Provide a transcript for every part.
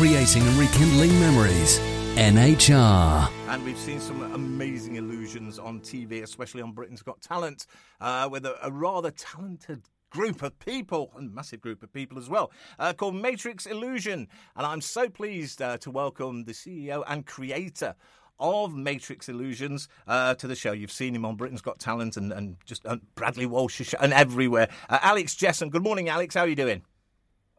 creating and rekindling memories. NHR. And we've seen some amazing illusions on TV, especially on Britain's Got Talent, uh, with a, a, rather talented group of people, a massive group of people as well, uh, called Matricks Illusion. And I'm so pleased uh, to welcome the CEO and creator of Matricks Illusions uh, to the show. You've seen him on Britain's Got Talent and, and just uh, Bradley Walsh and everywhere. Uh, Alex Jesson. Good morning, Alex. How are you doing?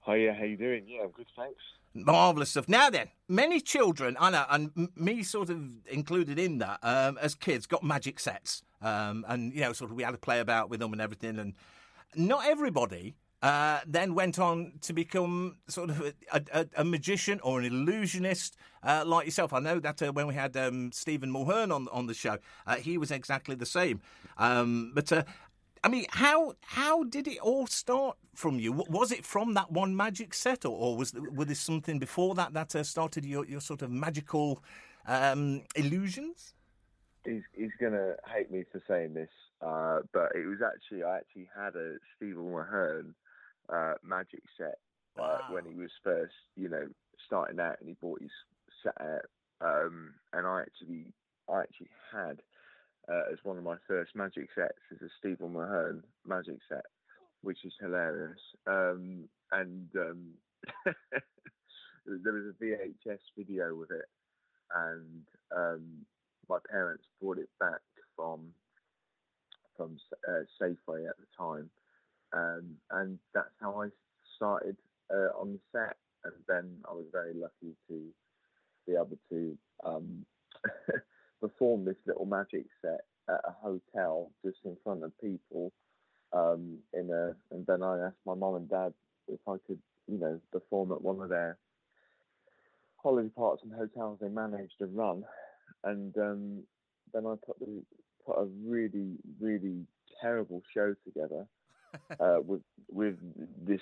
Hiya, how you doing? Yeah, I'm good, thanks. Marvelous stuff. Now then, many children, I know, and me sort of included in that, um, as kids, got magic sets, um, and you know, sort of we had to play about with them and everything, and not everybody uh, then went on to become sort of a, a, a magician or an illusionist uh, like yourself. I know that uh, when we had um, Stephen Mulhern on on the show, uh, he was exactly the same. Um, but uh, I mean, how how did it all start from you? Was it from that one magic set, or, or was was there something before that that uh, started your, your sort of magical um, illusions? He's he's gonna hate me for saying this, uh, but it was actually I actually had a Stephen Mulhern uh, magic set uh, wow. when he was first, you know, starting out, and he bought his set out, um, and I actually I actually had uh, as one of my first magic sets is a Stephen Mulhern magic set, which is hilarious. Um, and um, there was a VHS video with it, and um, my parents brought it back from from uh, Safeway at the time, um, and that's how I started uh, on the set. And then I was very lucky to be able to um, perform this little magic set at a hotel just in front of people. Um, in a, and then I asked my mum and dad if I could, you know, perform at one of their holiday parks and hotels they managed to run, and um, then I put the, put a really really terrible show together uh, with with this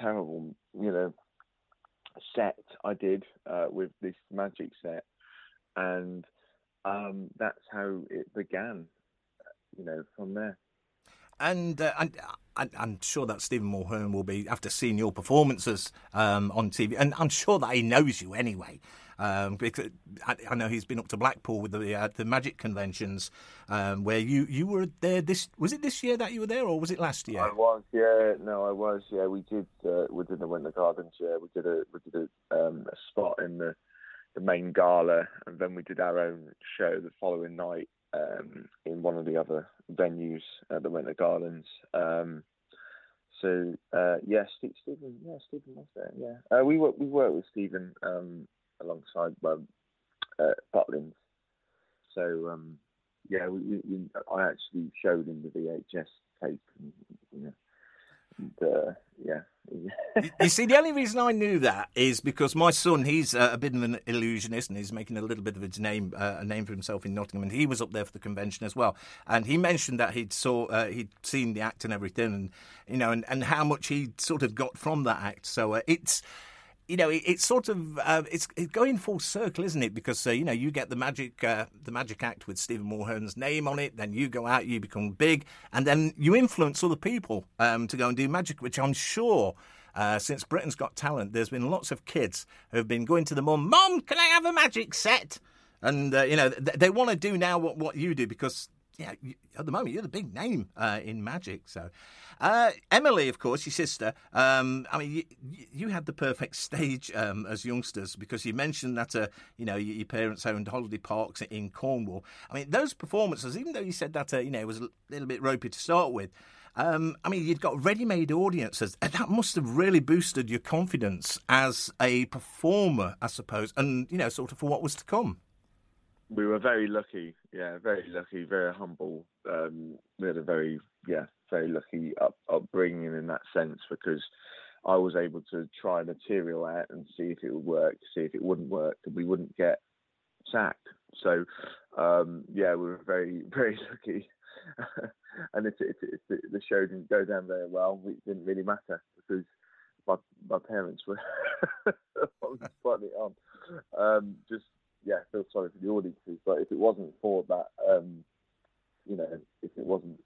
terrible, you know, set I did uh, with this magic set, and um, that's how it began. You know, from there. And, uh, and I'm sure that Stephen Mulhern will be after seeing your performances um, on TV, and I'm sure that he knows you anyway. Um, because I, I, know he's been up to Blackpool with the uh, the Magic conventions, um, where you, you were there. This was it this year that you were there, or was it last year? I was, yeah. No, I was, yeah. We did uh, we did the Winter Gardens, yeah. We did a we did a, um, a spot in the the main gala, and then we did our own show the following night um, in one of the other venues at the Winter Gardens. Um, so uh, yeah, Stephen, yeah, Stephen was there. Yeah, uh, we work we worked with Stephen um, alongside um, uh, Butlins. So um, yeah, we, we, I actually showed him the VHS tape, and, you know, and, yeah. you see, the only reason I knew that is because my son, he's uh, a bit of an illusionist and he's making a little bit of his name, uh, a name for himself in Nottingham, and he was up there for the convention as well. And he mentioned that he'd saw, uh, he'd seen the act and everything, and you know, and, and how much he sort of got from that act. So uh, it's you know, it's sort of uh, it's, it's, going full circle, isn't it? Because uh, you know, you get the magic uh, the magic act with Stephen Mulhern's name on it, then you go out, you become big, and then you influence other people um, to go and do magic, which I'm sure. Uh, since Britain's Got Talent, there's been lots of kids who have been going to the mum, Mum, can I have a magic set? And uh, you know, th- they want to do now what, what you do because yeah, at the moment you're the big name uh, in magic. So, uh, Emily, of course, your sister. Um, I mean, you, you, had the perfect stage um, as youngsters because you mentioned that uh, you know your parents owned holiday parks in Cornwall. I mean, those performances, even though you said that uh, you know it was a little bit ropey to start with. Um, I mean, you'd got ready-made audiences. That must have really boosted your confidence as a performer, I suppose, and you know, sort of for what was to come we were very lucky. Yeah, very lucky, very humble. Um, we had a very, yeah, very lucky up, upbringing in that sense because I was able to try material out and see if it would work, see if it wouldn't work, and we wouldn't get sacked. So, um, yeah, we were very, very lucky. and if, the show didn't go down very well, it didn't really matter because my my parents were slightly on. Um, just yeah, I feel sorry for the audiences. But if it wasn't for that, um, you know, if it wasn't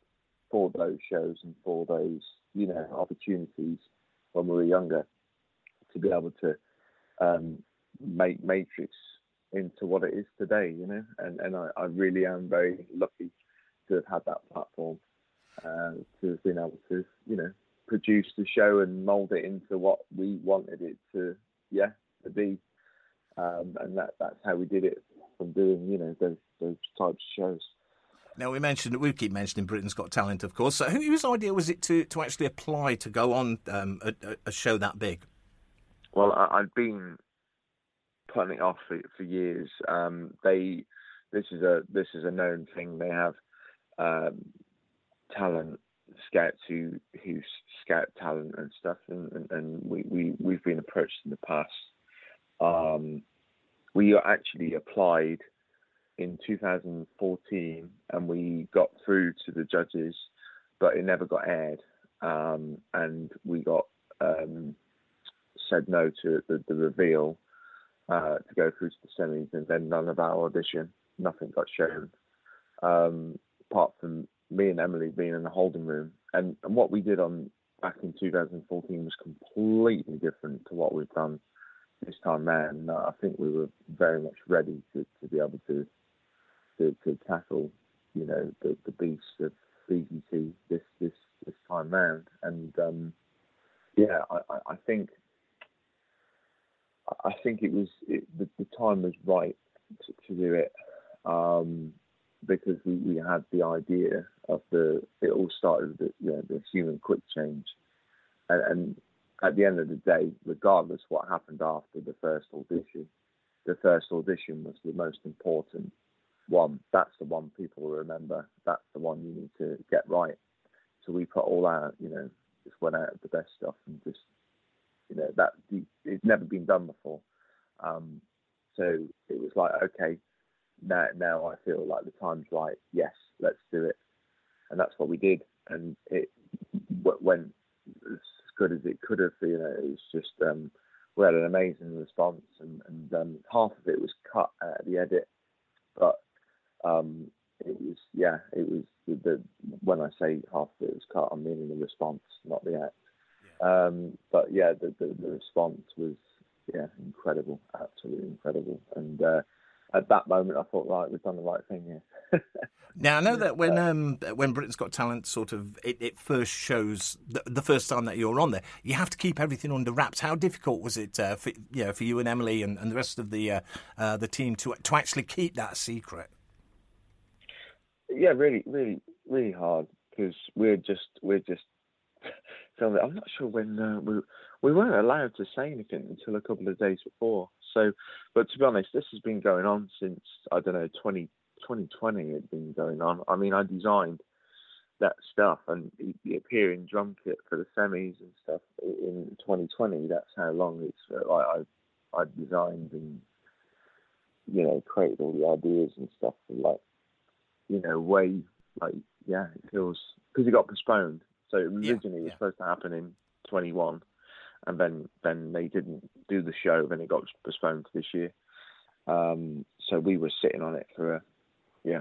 for those shows and for those, you know, opportunities when we were younger, to be able to um, make Matricks into what it is today, you know. And and I, I really am very lucky to have had that platform, uh, to have been able to, you know, produce the show and mold it into what we wanted it to, yeah, to be. Um, and that that's how we did it from doing, you know, those those types of shows. Now we mentioned we keep mentioning Britain's Got Talent, of course. So whose idea was it to, to actually apply to go on um, a, a, show that big? Well, I, had been putting it off for, for years. Um, they this is a this is a known thing. They have um, talent scouts who who scout talent and stuff, and, and, and we, we we've been approached in the past. Um, we actually applied in 2014 and we got through to the judges, but it never got aired. Um, and we got um, said no to the, the reveal uh, to go through to the semis, and then none of our audition, nothing got shown, um, apart from me and Emily being in the holding room. And, and what we did on back in 2014 was completely different to what we've done this time round. I think we were very much ready to, to be able to to, to tackle, you know, the, the beast of BGT this this this time round. And um, yeah, I, I, think I think it was it, the, the time was right to, to do it um, because we, we had the idea of the it all started with the, you know, the human quick change, and, and at the end of the day, regardless what happened after the first audition, the first audition was the most important one. That's the one people will remember. That's the one you need to get right. So we put all our, you know, just went out of the best stuff and just, you know, that it's never been done before. Um, so it was like, okay, now now I feel like the time's right. Yes, let's do it, and that's what we did. And it went good as it could have. You know, it was just um, we had an amazing response, and, and um, half of it was cut at the edit, but um, it was yeah, it was the, the, when I say half of it was cut, I'm meaning the response, not the act. Yeah. Um, but yeah, the, the, the response was yeah incredible, absolutely incredible, and uh, at that moment I thought right, we've done the right thing here. now I know that when um, when Britain's Got Talent sort of it, it first shows the, the, first time that you're on there, you have to keep everything under wraps. How difficult was it uh, for you know, for you and Emily and, and the rest of the uh, uh the team to to actually keep that secret? yeah, really, really, really hard because we're just we're just filming. I'm not sure when uh, we we weren't allowed to say anything until a couple of days before. So, but to be honest, this has been going on since I don't know 20, 2020. It's been going on. I mean, I designed that stuff and the appearing drum kit for the semis and stuff in 2020. That's how long it's uh, I I, I designed and you know created all the ideas and stuff for like you know, way like yeah, it feels because it got postponed. So originally yeah, yeah. it was supposed to happen in 21, and then then they didn't do the show. Then it got postponed to this year. Um, so we were sitting on it for a yeah,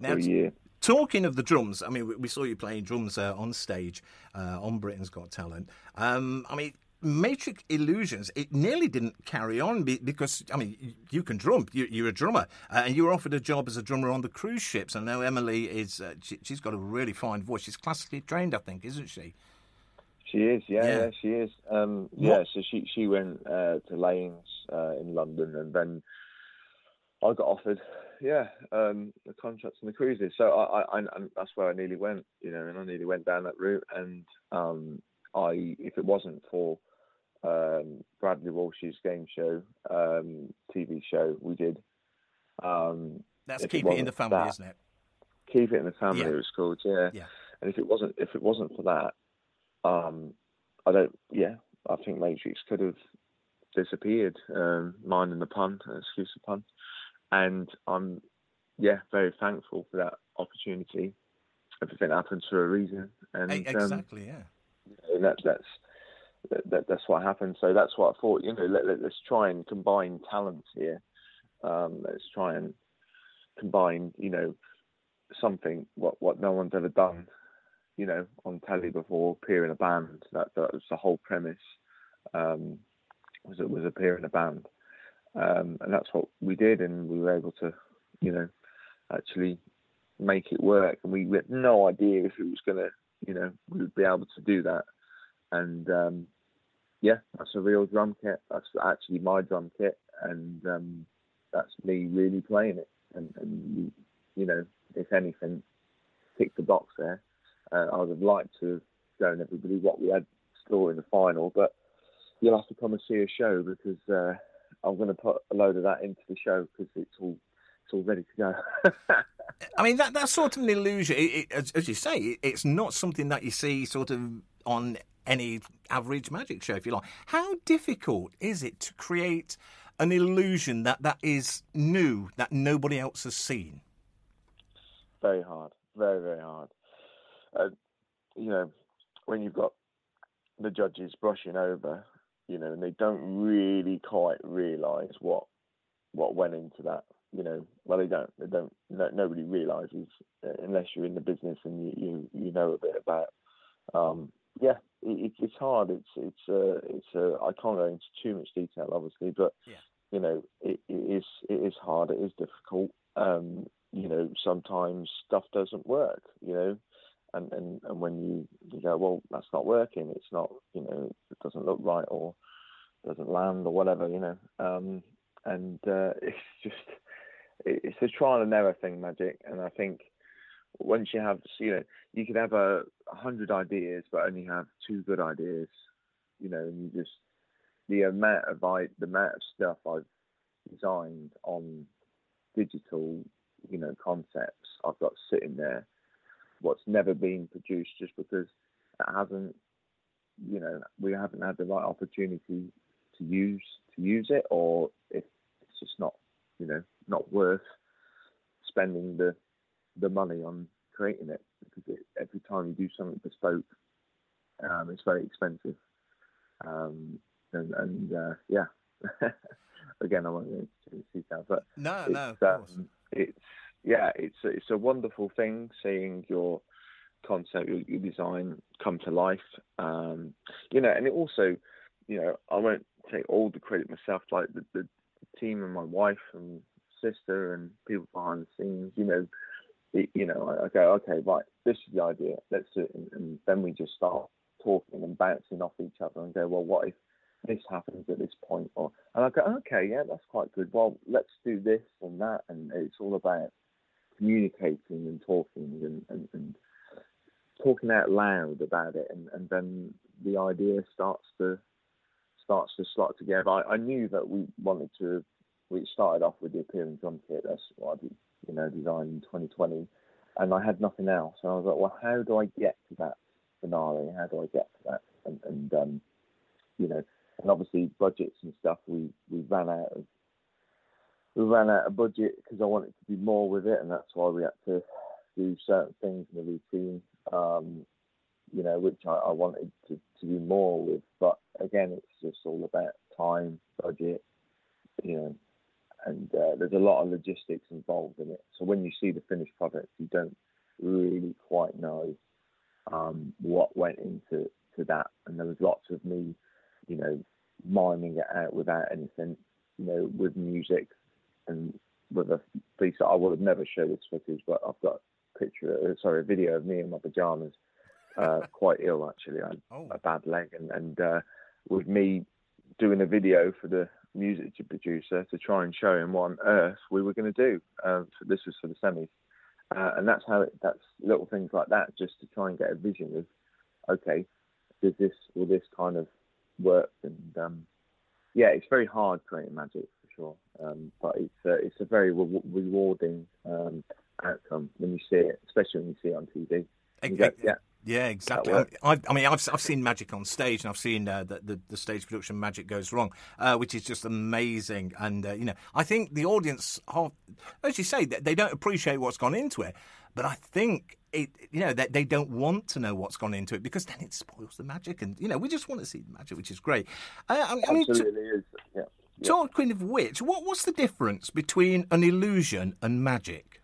now, for a year. Talking of the drums, I mean, we saw you playing drums uh, on stage uh, on Britain's Got Talent. Um, I mean, Matricks Illusions, it nearly didn't carry on because, I mean, you can drum, you're a drummer, uh, and you were offered a job as a drummer on the cruise ships. And now Emily is, uh, she, has got a really fine voice. She's classically trained, I think, isn't she? She is, yeah, yeah, yeah she is. Um, yeah, so she she went uh, to Lanes uh, in London, and then I got offered, yeah, um, the contracts and the cruises. So I, I, I, that's where I nearly went, you know, and I nearly went down that route. And um, I, if it wasn't for um, Bradley Walsh's game show, um, TV show we did. Um, That's keep it, it in the family, isn't it? Keep it in the family. Yeah. It was called, yeah. yeah. And if it wasn't, if it wasn't for that, um, I don't. Yeah, I think Matricks could have disappeared. Um, minding the pun, excuse the pun. And I'm, yeah, very thankful for that opportunity. Everything happens for a reason, and um, exactly, yeah. And that, that's that, that's what happened. So that's what I thought. You know, let, let, us try and combine talents here. Um, let's try and combine, you know, something what what no one's ever done, you know, on telly before. Appear in a band. That that was the whole premise. Um, was it was appear in a band, um, and that's what we did, and we were able to, you know, actually make it work. And we had no idea if it was to, you know, we would be able to do that. And um, yeah, that's a real drum kit. That's actually my drum kit, and um, that's me really playing it. And, and you know, if anything, tick the box there. Uh, I would have liked to have shown everybody what we had score in the final, but you'll have to come and see a show because uh, I'm going to put a load of that into the show because it's all it's all ready to go. I mean, that that's sort of an illusion. It, it, as, as, you say, it, it's not something that you see sort of on any average magic show, if you like. How difficult is it to create an illusion that that is new, that nobody else has seen? Very hard, very very hard. Uh, you know, when you've got the judges brushing over, you know, and they don't really quite realise what what went into that. You know, well, they don't. They don't. No, nobody realises uh, unless you're in the business and you you, you know a bit about. Um, yeah, it, it's hard. It's it's uh, it's uh, I can't go into too much detail, obviously, but yeah. you know, it, it is it is hard. It is difficult. Um, you know, sometimes stuff doesn't work. You know, and, and, and when you, you go, well, that's not working, it's not, you know, it doesn't look right or doesn't land or whatever, you know. Um, and uh, it's just, it's a trial and error thing, magic. And I think once you have, you know, you could have a hundred ideas, but only have two good ideas, you know, and you just, the amount of I, the amount of stuff I've designed on digital, you know, concepts I've got sitting there what's never been produced just because it hasn't, you know, we haven't had the right opportunity to use to use it, or if it's just not, you know, not worth spending the the money on creating it because it, every time you do something bespoke, um, it's very expensive. Um, and, and uh, yeah, again, I won't go into detail, but no, no, of um, it's yeah, it's it's a wonderful thing seeing your concept, your, your design come to life. Um, you know, and it also, you know, I won't take all the credit myself. Like the, the team and my wife and sister and people behind the scenes. You know, it, you know, I, I, go, okay, right, this is the idea. Let's do it, and, and then we just start talking and bouncing off each other and go, well, what if this happens at this point? Or and I go, okay, yeah, that's quite good. Well, let's do this and that, and it's all about communicating and talking and, and, and talking out loud about it, and, and then the idea starts to starts to slot together. I, I knew that we wanted to. We started off with the appearing drum kit. That's what I you know, designed in 2020, and I had nothing else. And I was like, well, how do I get to that finale? How do I get to that? And, and um, you know, and obviously budgets and stuff. We we ran out of we ran out of budget because I wanted to do more with it, and that's why we had to do certain things in the routine, um, you know, which I, I wanted to, to do more with. But again, it's just all about time, budget, you know, and uh, there's a lot of logistics involved in it. So when you see the finished product, you don't really quite know um, what went into to that. And there was lots of me, you know, miming it out without anything, you know, with music and with a piece that I would have never showed this footage, but I've got a picture, uh, sorry, a video of me in my pajamas, uh, quite ill actually. I had oh. a bad leg, and and uh, with me doing a video for the music producer to try and show him what on earth we were going to do. Uh, this was for the semis, uh, and that's how it, that's little things like that, just to try and get a vision of, okay, does this will this kind of work? And um, yeah, it's very hard creating magic sure. Um, but it's a, it's a very re- rewarding um, outcome when you see it, especially when you see it on TV. Go, yeah. Yeah, exactly. I, I, mean, I've I've seen magic on stage, and I've seen uh, the, the, the stage production "Magic Goes Wrong," uh, which is just amazing. And uh, you know, I think the audience, are, as you say, they don't appreciate what's gone into it. But I think it, you know, they, they don't want to know what's gone into it because then it spoils the magic. And you know, we just want to see the magic, which is great. Uh, I, I mean, Absolutely is. Yeah. Talking of which, what, what's the difference between an illusion and magic?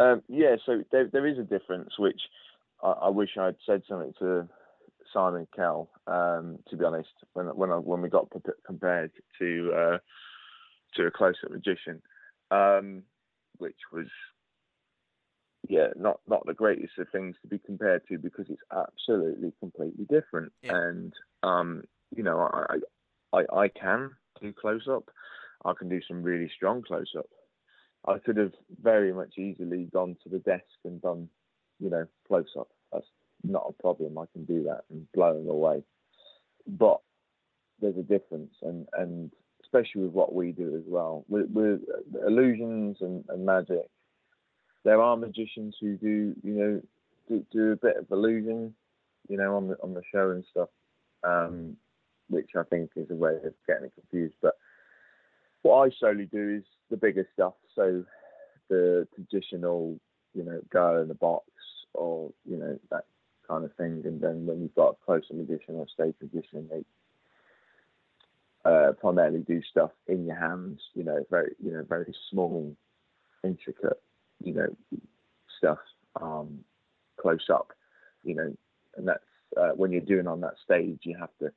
Um, yeah, so there, there is a difference, which I, I, wish I'd said something to Simon Cowell. Um, to be honest, when when I, when we got compared to uh, to a close-up magician, um, which was yeah, not not the greatest of things to be compared to because it's absolutely completely different. Yeah. And um, you know, I, I I can do close up. I can do some really strong close up. I could have very much easily gone to the desk and done, you know, close up. That's not a problem. I can do that and blow them away. But there's a difference, and and especially with what we do as well, with, with illusions and, and magic there are magicians who do, you know, do, do a bit of illusion, you know, on the on the show and stuff, um, which I think is a way of getting it confused. But what I solely do is the bigger stuff, so the traditional, you know, girl in the box or you know that kind of thing. And then when you've got a closer magician or stage magician, they uh, primarily do stuff in your hands, you know, very you know very small, intricate you know, stuff um, close up, you know, and that's uh, when you're doing on that stage, you have to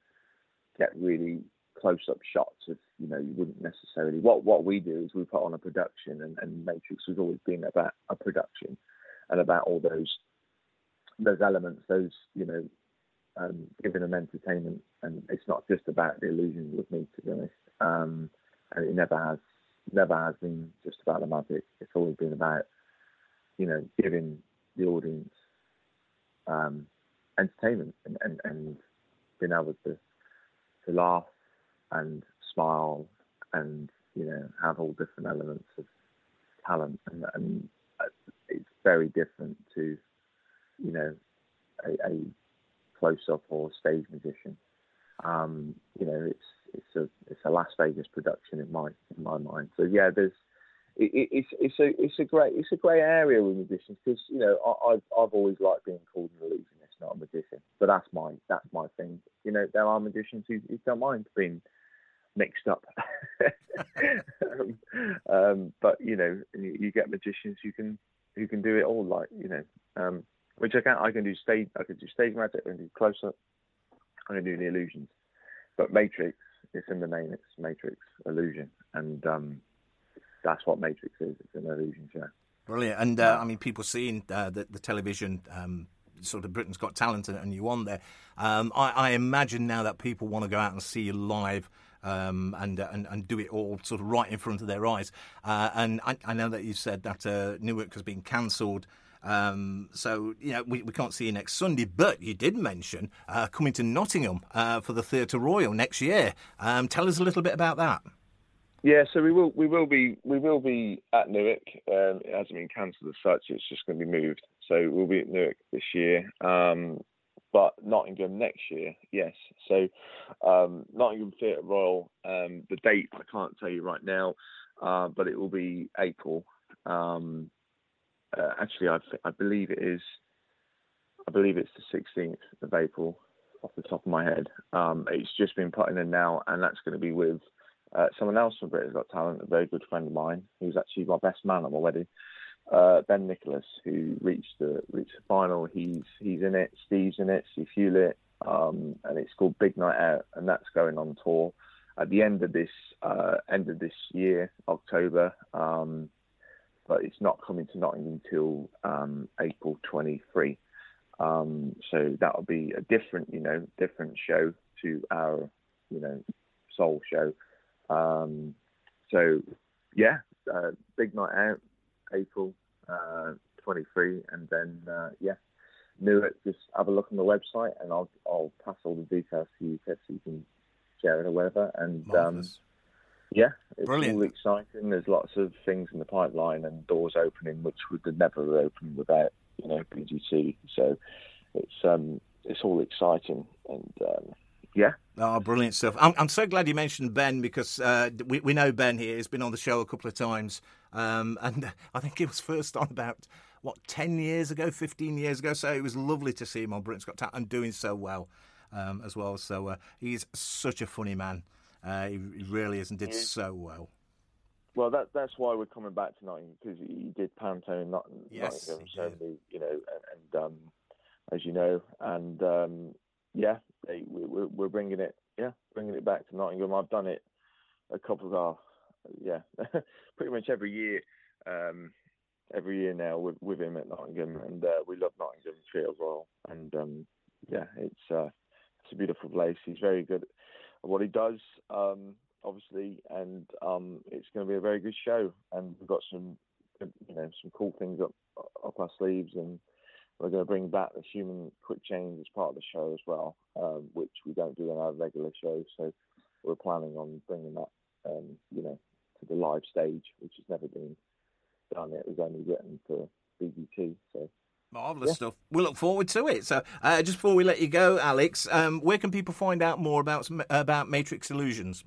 get really close up shots of, you know, you wouldn't necessarily. What what we do is we put on a production, and, and Matricks has always been about a production and about all those those elements, those you know, um, giving them entertainment, and it's not just about the illusion with me, to be honest. Um, and it never has never has been just about the magic. It's always been about you know, giving the audience um, entertainment and, and, and being able to to laugh and smile and you know have all different elements of talent and, and it's very different to you know a, a close up or stage musician. Um, you know, it's it's a it's a Las Vegas production in my in my mind. So yeah, there's it, it's it's a it's a great it's a great area with magicians because you know I, have I've always liked being called an illusionist, not a magician. But that's my that's my thing. You know, there are magicians who, who don't mind being mixed up. um, um, but you know, you, you, get magicians who can who can do it all. Like you know, um, which I can I can do stage I can do stage magic, I can do close up, I can do the illusions. But Matricks, it's in the name. It's Matricks illusion, and um, that's what Matricks is. It's an illusion show. Brilliant. And uh, I mean, people seeing uh, the, the, television. Sort of Britain's Got Talent and you on there. Um, I, I, imagine now that people want to go out and see you live um, and, and, and do it all sort of right in front of their eyes. Uh, and I, I, know that you've said that uh, Newark has been cancelled. Um, so you know we, we can't see you next Sunday, but you did mention uh, coming to Nottingham uh, for the Theatre Royal next year. Um, tell us a little bit about that. Yeah, so we will we will be we will be at Newark. Um, it hasn't been cancelled as such; it's just going to be moved. So we'll be at Newark this year, um, but Nottingham next year. Yes. So um, Nottingham Theatre Royal. Um, the date I can't tell you right now, uh, but it will be April. Um, uh, actually, I I believe it is. I believe it's the 16th of April, off the top of my head. Um, it's just been put in now, and that's going to be with uh, someone else from Britain's Got Talent, a very good friend of mine, who's actually my best man at my wedding, uh, Ben Nickless, who reached the reached the final. He's he's in it. Steve's in it. Steve Hewlett, um, and it's called Big Night Out, and that's going on tour at the end of this uh, end of this year, October. Um, but it's not coming to Nottingham until um, April 23. Um, so that'll be a different, you know, different show to our, you know, soul show. Um, so, yeah, uh, big night out, April uh, 23, and then uh, yeah, Newark. Just have a look on the website, and I'll I'll pass all the details to you, so you can share it or whatever. And um, yeah, it's Brilliant. all exciting. There's lots of things in the pipeline and doors opening, which would have never opened without you know BGT. So it's um, it's all exciting, and um, yeah. Oh, brilliant stuff. I'm, I'm so glad you mentioned Ben because uh, we, we know Ben here. He's been on the show a couple of times. Um, and I think he was first on about, what, 10 years ago, 15 years ago. So it was lovely to see him on Britain's Got Talent and doing so well um, as well. So uh, he's such a funny man. Uh, he, he, really is and did so well. Well, that, that's why we're coming back tonight because he did Panto not yes, Nottingham, so you know, and, and um, as you know, and um, yeah, they, we, we're bringing it. Yeah, bringing it back to Nottingham. I've done it a couple of, uh, yeah, pretty much every year. Um, every year now with, with him at Nottingham, and uh, we love Nottingham as well. And um, yeah, it's uh, it's a beautiful place. He's very good at what he does, um, obviously, and um, it's going to be a very good show. And we've got some, you know, some cool things up up our sleeves, and we're going to bring back the human quick change as part of the show as well, um, which we don't do in our regular shows. So we're planning on bringing that, um, you know, to the live stage, which has never been done. It was only written for BGT, so. Marvelous yeah. stuff. We look forward to it. So, uh, just before we let you go, Alex, um, where can people find out more about about Matricks Illusions?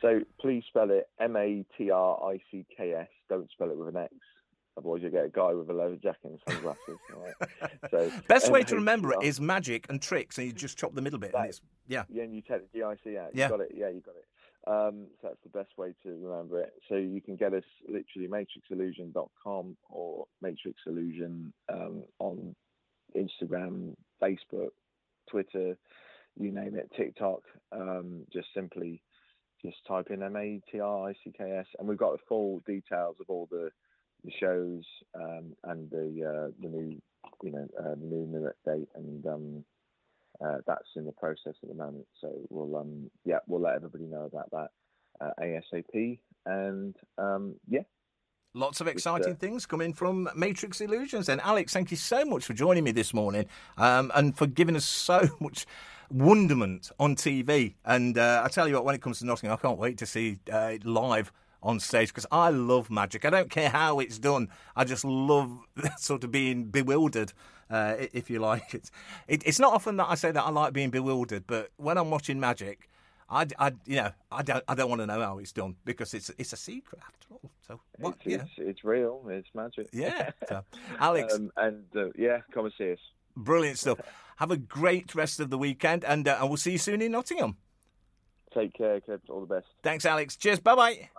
So please spell it M A T R I C K S. Don't spell it with an X. Otherwise, you get a guy with a leather jacket and sunglasses. right? So best way to remember it is magic and tricks, and you just chop the middle bit, that, and it's yeah. Yeah, and you take the G I C out. You yeah. got it. Yeah, you got it. Um, so that's the best way to remember it. So you can get us literally matricksillusion.com or matricksillusion um, on Instagram, Facebook, Twitter, you name it, TikTok. Um, just simply just type in M A T R I C K S, and we've got the full details of all the the shows um, and the uh, the new you know uh, new minute date and um, uh, that's in the process at the moment. So we'll um, yeah we'll let everybody know about that uh, ASAP and um, yeah. Lots of exciting uh, things coming from Matricks Illusions. And Alex, thank you so much for joining me this morning um, and for giving us so much wonderment on TV. And uh, I tell you what, when it comes to Nottingham, I can't wait to see uh, live on stage because I love magic. I don't care how it's done. I just love sort of being bewildered, uh, if you like. It's it, it's not often that I say that I like being bewildered, but when I'm watching magic, I, I you know I don't I don't want to know how it's done because it's it's a secret after all. So what, it's, it's, it's, real. It's magic. Yeah, so, Alex, um, and uh, yeah, come and see us. Brilliant stuff. Have a great rest of the weekend, and uh, and we'll see you soon in Nottingham. Take care, kids. All the best. Thanks, Alex. Cheers. Bye bye.